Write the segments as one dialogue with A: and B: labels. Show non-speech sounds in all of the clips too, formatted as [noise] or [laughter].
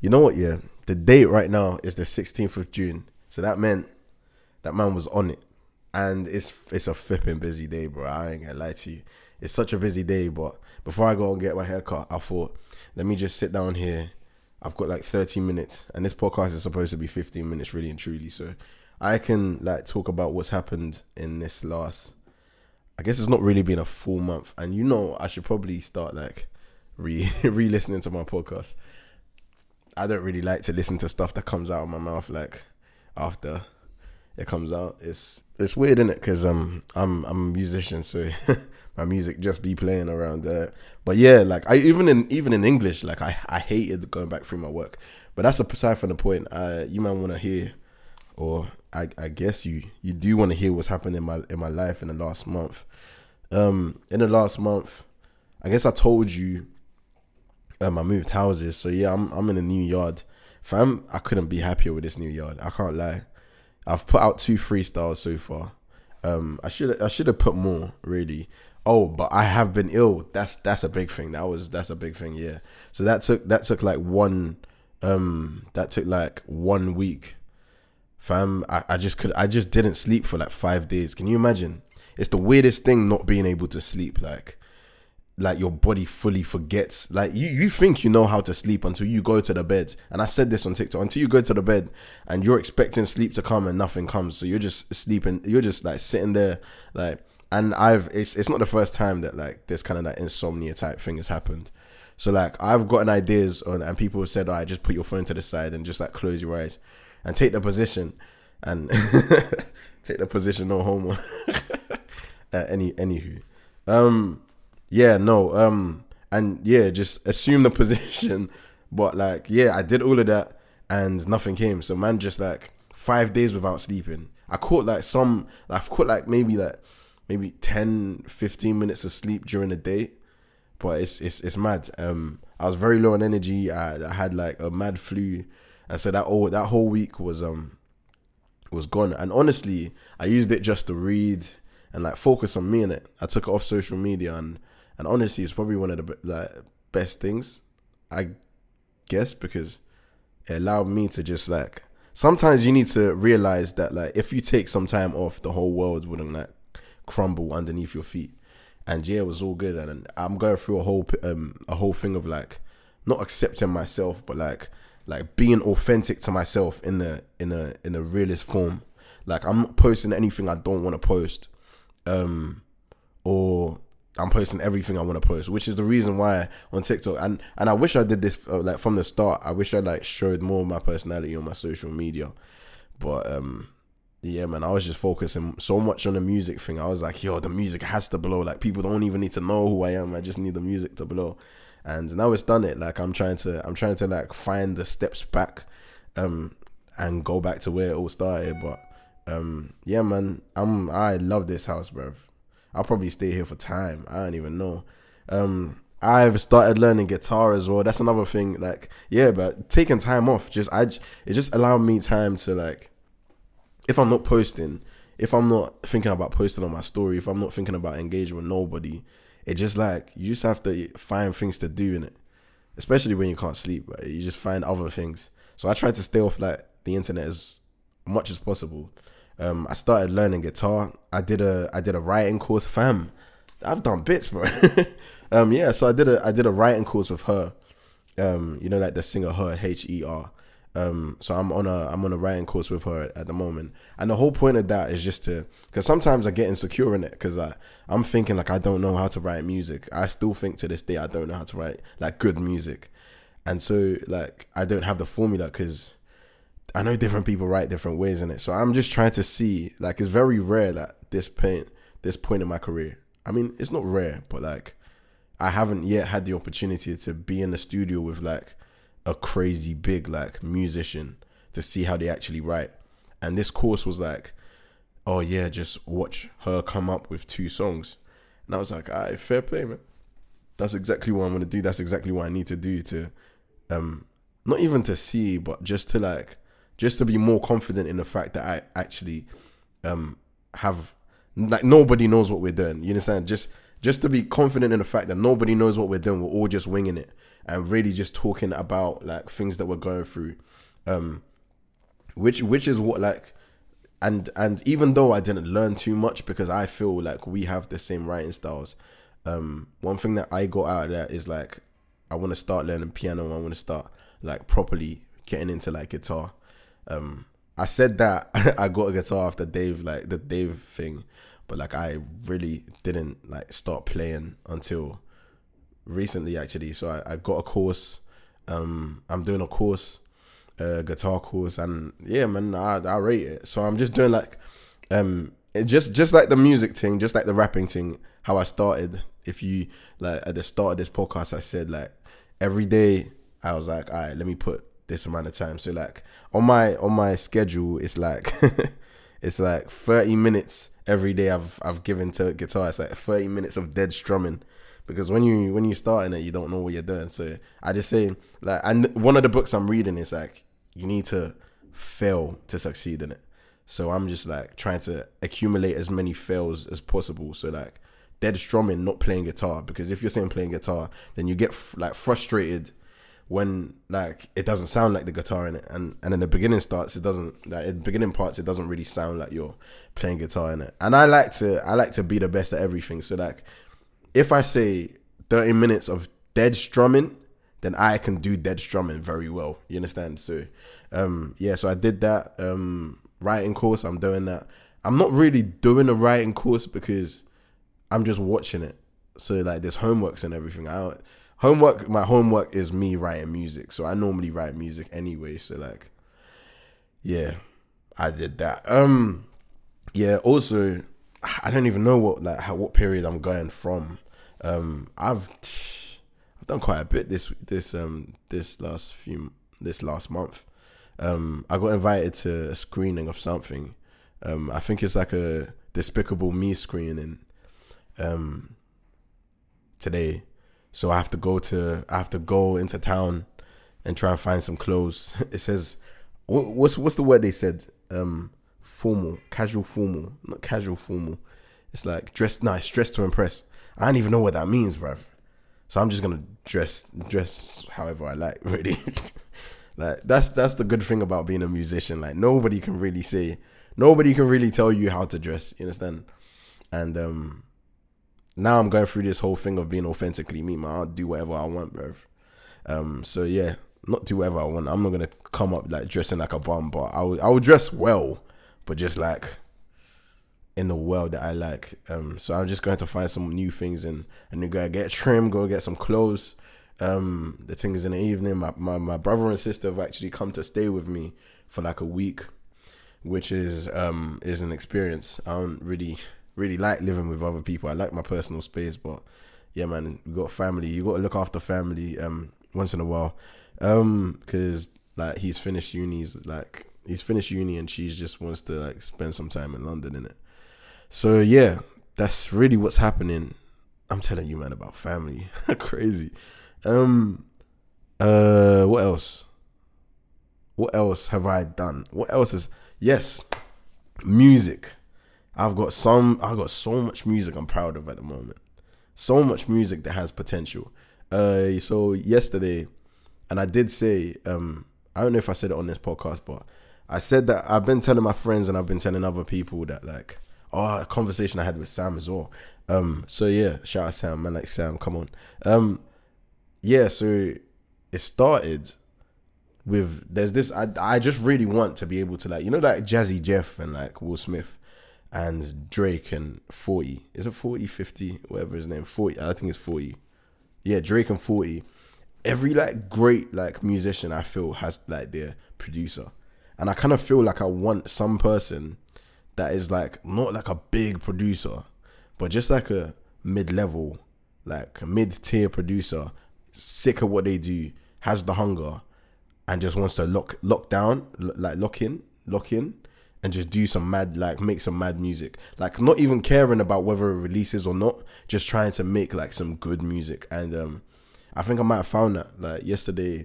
A: You know what? Yeah, the date right now is the 16th of June. So that meant that man was on it, and it's it's a flipping busy day, bro. I ain't gonna lie to you. It's such a busy day, but before I go and get my haircut, I thought, let me just sit down here. I've got like 30 minutes, and this podcast is supposed to be 15 minutes, really and truly. So I can like talk about what's happened in this last. I guess it's not really been a full month, and you know I should probably start like re [laughs] re listening to my podcast. I don't really like to listen to stuff that comes out of my mouth like after it comes out. It's it's weird, isn't it? Because um I'm I'm a musician, so [laughs] my music just be playing around there. But yeah, like I even in even in English, like I I hated going back through my work. But that's aside from the point. Uh, you might want to hear, or I I guess you you do want to hear what's happened in my in my life in the last month. Um, in the last month, I guess I told you. Um, I moved houses, so yeah, I'm I'm in a new yard. Fam, I couldn't be happier with this new yard. I can't lie. I've put out two freestyles so far. Um, I should I should have put more really. Oh, but I have been ill. That's that's a big thing. That was that's a big thing. Yeah. So that took that took like one. Um, that took like one week. Fam, I, I just could I just didn't sleep for like five days. Can you imagine? It's the weirdest thing not being able to sleep. Like like your body fully forgets. Like you, you think you know how to sleep until you go to the bed. And I said this on TikTok. Until you go to the bed and you're expecting sleep to come and nothing comes, so you're just sleeping. You're just like sitting there, like. And I've it's it's not the first time that like this kind of like insomnia type thing has happened. So like I've gotten ideas on, and people have said, "I right, just put your phone to the side and just like close your eyes and take the position and [laughs] take the position no homo." [laughs] uh, any anywho, um yeah, no, um, and yeah, just assume the [laughs] position. But like, yeah, I did all of that and nothing came. So man, just like five days without sleeping. I caught like some, I've caught like maybe like maybe 10, 15 minutes of sleep during the day. But it's it's it's mad. Um, I was very low on energy. I, I had like a mad flu, and so that all that whole week was um was gone. And honestly, I used it just to read and like focus on me in it. I took it off social media and and honestly, it's probably one of the like, best things, I guess, because it allowed me to just like. Sometimes you need to realize that like if you take some time off, the whole world wouldn't like crumble underneath your feet. And yeah, it was all good. And I'm going through a whole um a whole thing of like not accepting myself, but like like being authentic to myself in the in a in a realist form. Like I'm not posting anything I don't want to post, um, or I'm posting everything I want to post, which is the reason why on TikTok and and I wish I did this uh, like from the start. I wish I like showed more of my personality on my social media, but um, yeah, man, I was just focusing so much on the music thing. I was like, yo, the music has to blow. Like people don't even need to know who I am. I just need the music to blow, and now it's done it. Like I'm trying to, I'm trying to like find the steps back, um, and go back to where it all started. But um, yeah, man, I'm I love this house, bro. I'll probably stay here for time. I don't even know. Um, I've started learning guitar as well. That's another thing. Like, yeah, but taking time off, just I, it just allowed me time to like, if I'm not posting, if I'm not thinking about posting on my story, if I'm not thinking about engaging with nobody, it just like you just have to find things to do in it, especially when you can't sleep. Right? You just find other things. So I try to stay off like the internet as much as possible. Um, I started learning guitar. I did a I did a writing course, fam. I've done bits, bro. [laughs] um, yeah, so I did a I did a writing course with her. Um, you know, like the singer her H E R. Um, so I'm on a I'm on a writing course with her at the moment, and the whole point of that is just to because sometimes I get insecure in it because I I'm thinking like I don't know how to write music. I still think to this day I don't know how to write like good music, and so like I don't have the formula because I know different people write different ways in it. So I'm just trying to see like it's very rare that this point this point in my career. I mean, it's not rare, but like I haven't yet had the opportunity to be in the studio with like a crazy big like musician to see how they actually write. And this course was like, oh yeah, just watch her come up with two songs. And I was like, all right, fair play, man. That's exactly what I'm gonna do. That's exactly what I need to do to um not even to see, but just to like just to be more confident in the fact that I actually um have like nobody knows what we're doing. You understand? Just just to be confident in the fact that nobody knows what we're doing. We're all just winging it and really just talking about like things that we're going through. Um, which which is what like and and even though I didn't learn too much because I feel like we have the same writing styles, um, one thing that I got out of that is like I want to start learning piano. I want to start like properly getting into like guitar. Um, I said that [laughs] I got a guitar after Dave, like the Dave thing, but like I really didn't like start playing until recently actually. So I, I got a course. Um, I'm doing a course, a guitar course, and yeah, man, I, I rate it. So I'm just doing like, um, just just like the music thing, just like the rapping thing. How I started. If you like at the start of this podcast, I said like every day I was like, all right, let me put this amount of time. So like on my on my schedule, it's like [laughs] it's like thirty minutes every day. I've I've given to guitar. It's like thirty minutes of dead strumming because when you when you starting it, you don't know what you're doing. So I just say like, and one of the books I'm reading is like you need to fail to succeed in it. So I'm just like trying to accumulate as many fails as possible. So like dead strumming, not playing guitar, because if you're saying playing guitar, then you get f- like frustrated when like it doesn't sound like the guitar in it, and and in the beginning starts, it doesn't like in the beginning parts, it doesn't really sound like you're playing guitar in it. And I like to I like to be the best at everything. So like if I say 30 minutes of dead strumming, then I can do dead strumming very well. You understand? So um yeah, so I did that um writing course. I'm doing that. I'm not really doing a writing course because I'm just watching it. So like there's homeworks and everything. I don't, homework my homework is me writing music so i normally write music anyway so like yeah i did that. Um yeah also i don't even know what like how what period i'm going from. Um i've i've done quite a bit this this um this last few this last month. Um i got invited to a screening of something. Um i think it's like a despicable me screening um today so I have to go to I have to go into town and try and find some clothes. [laughs] It says what's what's the word they said? Um formal, casual formal, not casual formal. It's like dress nice, dress to impress. I don't even know what that means, bruv. So I'm just gonna dress dress however I like, [laughs] really. like that's that's the good thing about being a musician. Like nobody can really say nobody can really tell you how to dress, you understand? And um now I'm going through this whole thing of being authentically me, man. I'll do whatever I want, bro. Um, so yeah, not do whatever I want. I'm not gonna come up like dressing like a bum, but I will I will dress well, but just like in the world that I like. Um, so I'm just going to find some new things and and gotta get trim, go get some clothes. Um, the thing is in the evening, my, my my brother and sister have actually come to stay with me for like a week, which is um is an experience. I don't really really like living with other people. I like my personal space, but yeah, man, you got family. You got to look after family um once in a while, um, because like he's finished uni, he's like he's finished uni, and she just wants to like spend some time in London in it. So yeah, that's really what's happening. I'm telling you, man, about family. [laughs] Crazy. Um. Uh. What else? What else have I done? What else is yes, music. I've got some I've got so much music I'm proud of at the moment. So much music that has potential. Uh so yesterday and I did say um I don't know if I said it on this podcast but I said that I've been telling my friends and I've been telling other people that like oh a conversation I had with Sam as well. Um so yeah, shout out Sam, man like Sam, come on. Um yeah, so it started with there's this I I just really want to be able to like you know like Jazzy Jeff and like Will Smith and Drake and 40. Is it 40, 50, whatever his name? 40. I think it's 40. Yeah, Drake and 40. Every like great like musician I feel has like their producer. And I kind of feel like I want some person that is like not like a big producer, but just like a mid-level, like mid-tier producer, sick of what they do, has the hunger and just wants to lock lock down, like lock in, lock in and just do some mad like make some mad music like not even caring about whether it releases or not just trying to make like some good music and um i think i might have found that like yesterday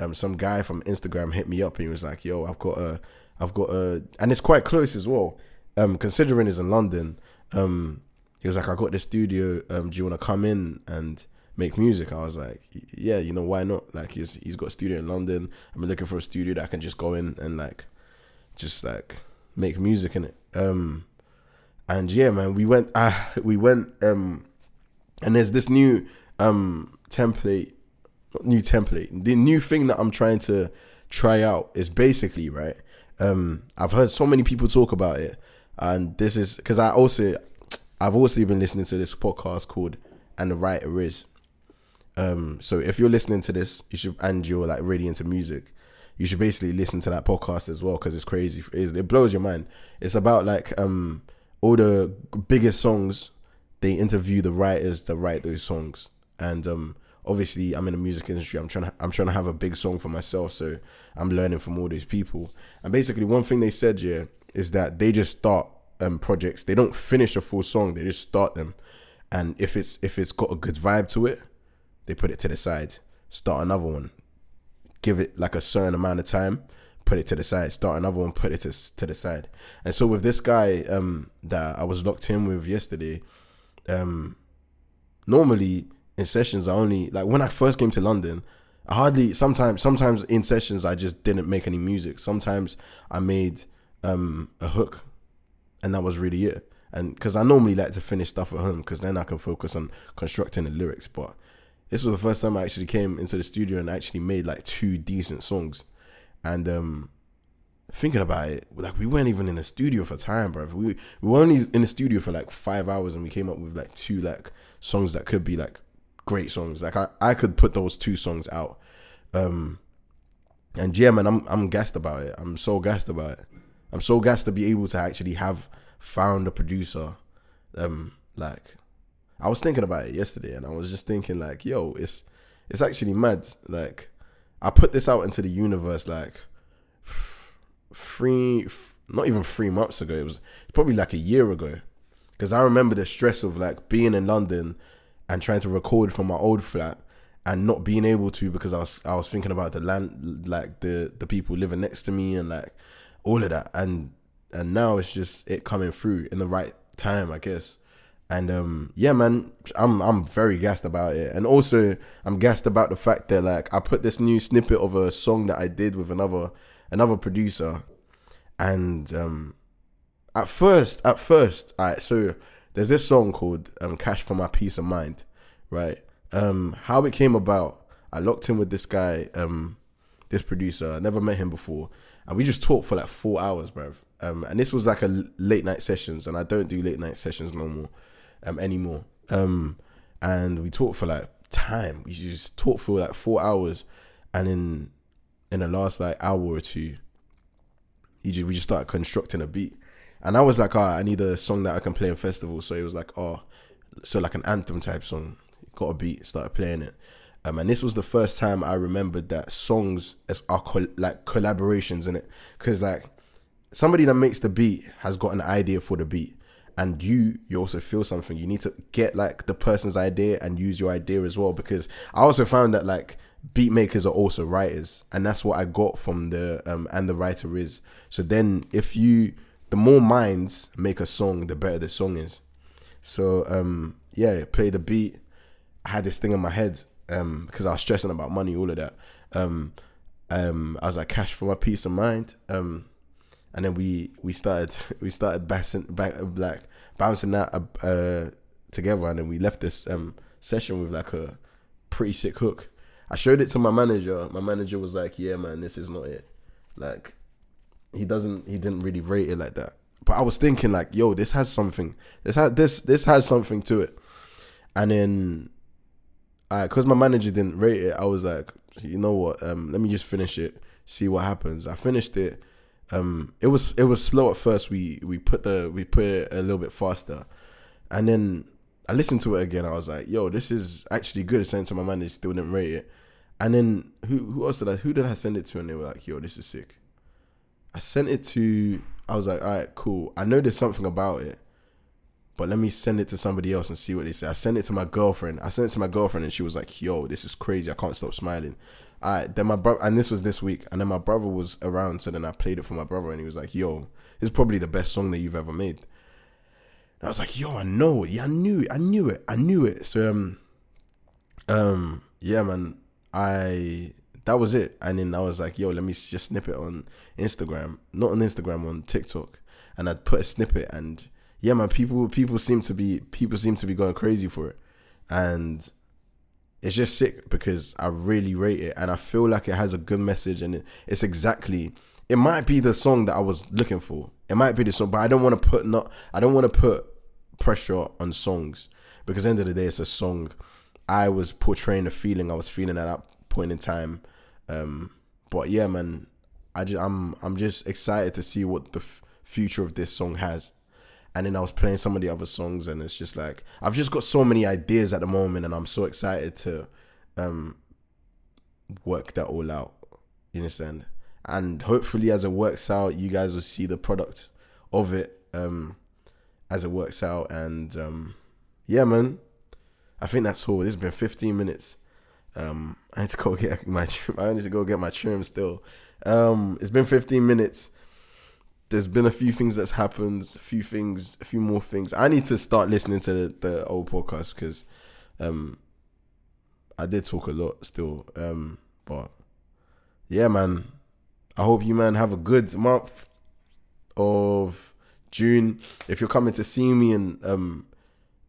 A: um some guy from instagram hit me up and he was like yo i've got a i've got a and it's quite close as well um considering it's in london um he was like, I got this studio. Um, do you want to come in and make music? I was like, yeah, you know, why not? Like, he's he's got a studio in London. I'm looking for a studio that I can just go in and like, just like make music in it. Um, and yeah, man, we went. Uh, we went. Um, and there's this new um template, new template. The new thing that I'm trying to try out is basically right. Um, I've heard so many people talk about it, and this is because I also I've also been listening to this podcast called "And the Writer Is." Um, so if you're listening to this, you should and you're like really into music, you should basically listen to that podcast as well because it's crazy. It blows your mind. It's about like um all the biggest songs. They interview the writers that write those songs, and um obviously I'm in the music industry. I'm trying to I'm trying to have a big song for myself, so I'm learning from all these people. And basically, one thing they said yeah is that they just start um, projects. They don't finish a full song. They just start them, and if it's if it's got a good vibe to it, they put it to the side. Start another one. Give it like a certain amount of time. Put it to the side. Start another one. Put it to to the side. And so with this guy um, that I was locked in with yesterday, um, normally in sessions I only like when I first came to London. I hardly sometimes sometimes in sessions I just didn't make any music. Sometimes I made um, a hook and that was really it. And because I normally like to finish stuff at home because then I can focus on constructing the lyrics. But this was the first time I actually came into the studio and actually made like two decent songs. And um, thinking about it, like we weren't even in the studio for time, bro. We we were only in the studio for like five hours and we came up with like two like songs that could be like great songs. Like I, I could put those two songs out. Um, and yeah, man, I'm I'm gassed about it. I'm so gassed about it. I'm so gassed to be able to actually have found a producer. Um, like I was thinking about it yesterday, and I was just thinking like, yo, it's it's actually mad. Like I put this out into the universe like three, not even three months ago. It was probably like a year ago, because I remember the stress of like being in London and trying to record from my old flat and not being able to because I was I was thinking about the land like the the people living next to me and like all of that and and now it's just it coming through in the right time I guess and um yeah man I'm I'm very gassed about it. And also I'm gassed about the fact that like I put this new snippet of a song that I did with another another producer. And um at first at first I so there's this song called um Cash for My Peace of Mind right? Um how it came about I locked in with this guy um this producer. I never met him before. And we just talked for like four hours, bro. Um, and this was like a late night sessions, and I don't do late night sessions no more, um, anymore. Um, and we talked for like time. We just talked for like four hours, and in in the last like hour or two, just, we just started constructing a beat. And I was like, oh, I need a song that I can play in festivals. So it was like, oh, so like an anthem type song. Got a beat, started playing it. Um, and this was the first time I remembered that songs as are like collaborations in it, because like somebody that makes the beat has got an idea for the beat, and you you also feel something. You need to get like the person's idea and use your idea as well. Because I also found that like beat makers are also writers, and that's what I got from the um and the writer is. So then if you the more minds make a song, the better the song is. So um yeah, play the beat. I had this thing in my head um, because I was stressing about money, all of that. Um, um, I was like cash for my peace of mind. Um, and then we we started [laughs] we started bouncing back like bouncing that uh, uh, together, and then we left this um session with like a pretty sick hook. I showed it to my manager. My manager was like, "Yeah, man, this is not it." Like, he doesn't, he didn't really rate it like that. But I was thinking, like, "Yo, this has something. This has this this has something to it." And then I because my manager didn't rate it, I was like, you know what? Um, let me just finish it, see what happens. I finished it. Um, it was it was slow at first. We we put the we put it a little bit faster, and then I listened to it again. I was like, yo, this is actually good. Sent to my manager, still didn't rate it. And then who who else did I who did I send it to? And they were like, yo, this is sick. I sent it to. I was like, all right, cool. I know there's something about it but let me send it to somebody else and see what they say. I sent it to my girlfriend. I sent it to my girlfriend and she was like, yo, this is crazy. I can't stop smiling. Right, then my brother, and this was this week, and then my brother was around, so then I played it for my brother, and he was like, "Yo, is probably the best song that you've ever made." I was like, yo, I know. Yeah, I knew it. I knew it. I knew it. So um um yeah, man. I that was it. And then I was like, yo, let me just snip it on Instagram. Not on Instagram, on TikTok. And I'd put a snippet and yeah, man, people people seem to be people seem to be going crazy for it. And it's just sick because I really rate it and I feel like it has a good message and it, it's exactly it might be the song that I was looking for. It might be the song, but I don't want to put not I don't want to put pressure on songs because end of the day it's a song. I was portraying a feeling I was feeling at that point in time. Um, but yeah, man, I just I'm I'm just excited to see what the f- future of this song has. And then I was playing some of the other songs, and it's just like I've just got so many ideas at the moment, and I'm so excited to um, work that all out. You understand? And hopefully, as it works out, you guys will see the product of it um, as it works out. And um, yeah, man, I think that's all. It's been 15 minutes. Um, [laughs] I need to go get my I need to go get my trim still. Um, it's been 15 minutes. There's been a few things that's happened, a few things, a few more things. I need to start listening to the, the old podcast because um, I did talk a lot still. Um, but yeah, man. I hope you man have a good month of June. If you're coming to see me in um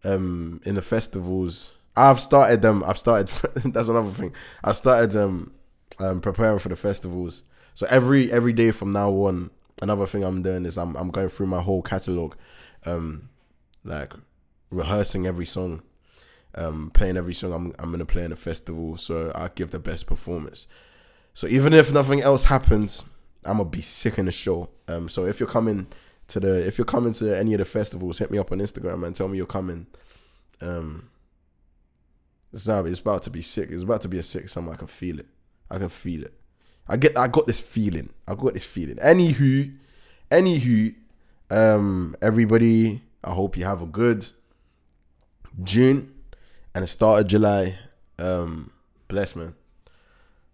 A: um in the festivals, I've started them. I've started. [laughs] that's another thing. I started um, um preparing for the festivals. So every every day from now on, another thing I'm doing is I'm I'm going through my whole catalog, um, like rehearsing every song, um, playing every song I'm I'm gonna play in a festival. So I give the best performance. So even if nothing else happens, I'm gonna be sick in the show. Um, so if you're coming to the if you're coming to any of the festivals, hit me up on Instagram and tell me you're coming. Um, it's it's about to be sick. It's about to be a sick summer. I can feel it. I can feel it. I get I got this feeling. I got this feeling. Anywho, anywho, um, everybody, I hope you have a good June and the start of July. Um, bless man.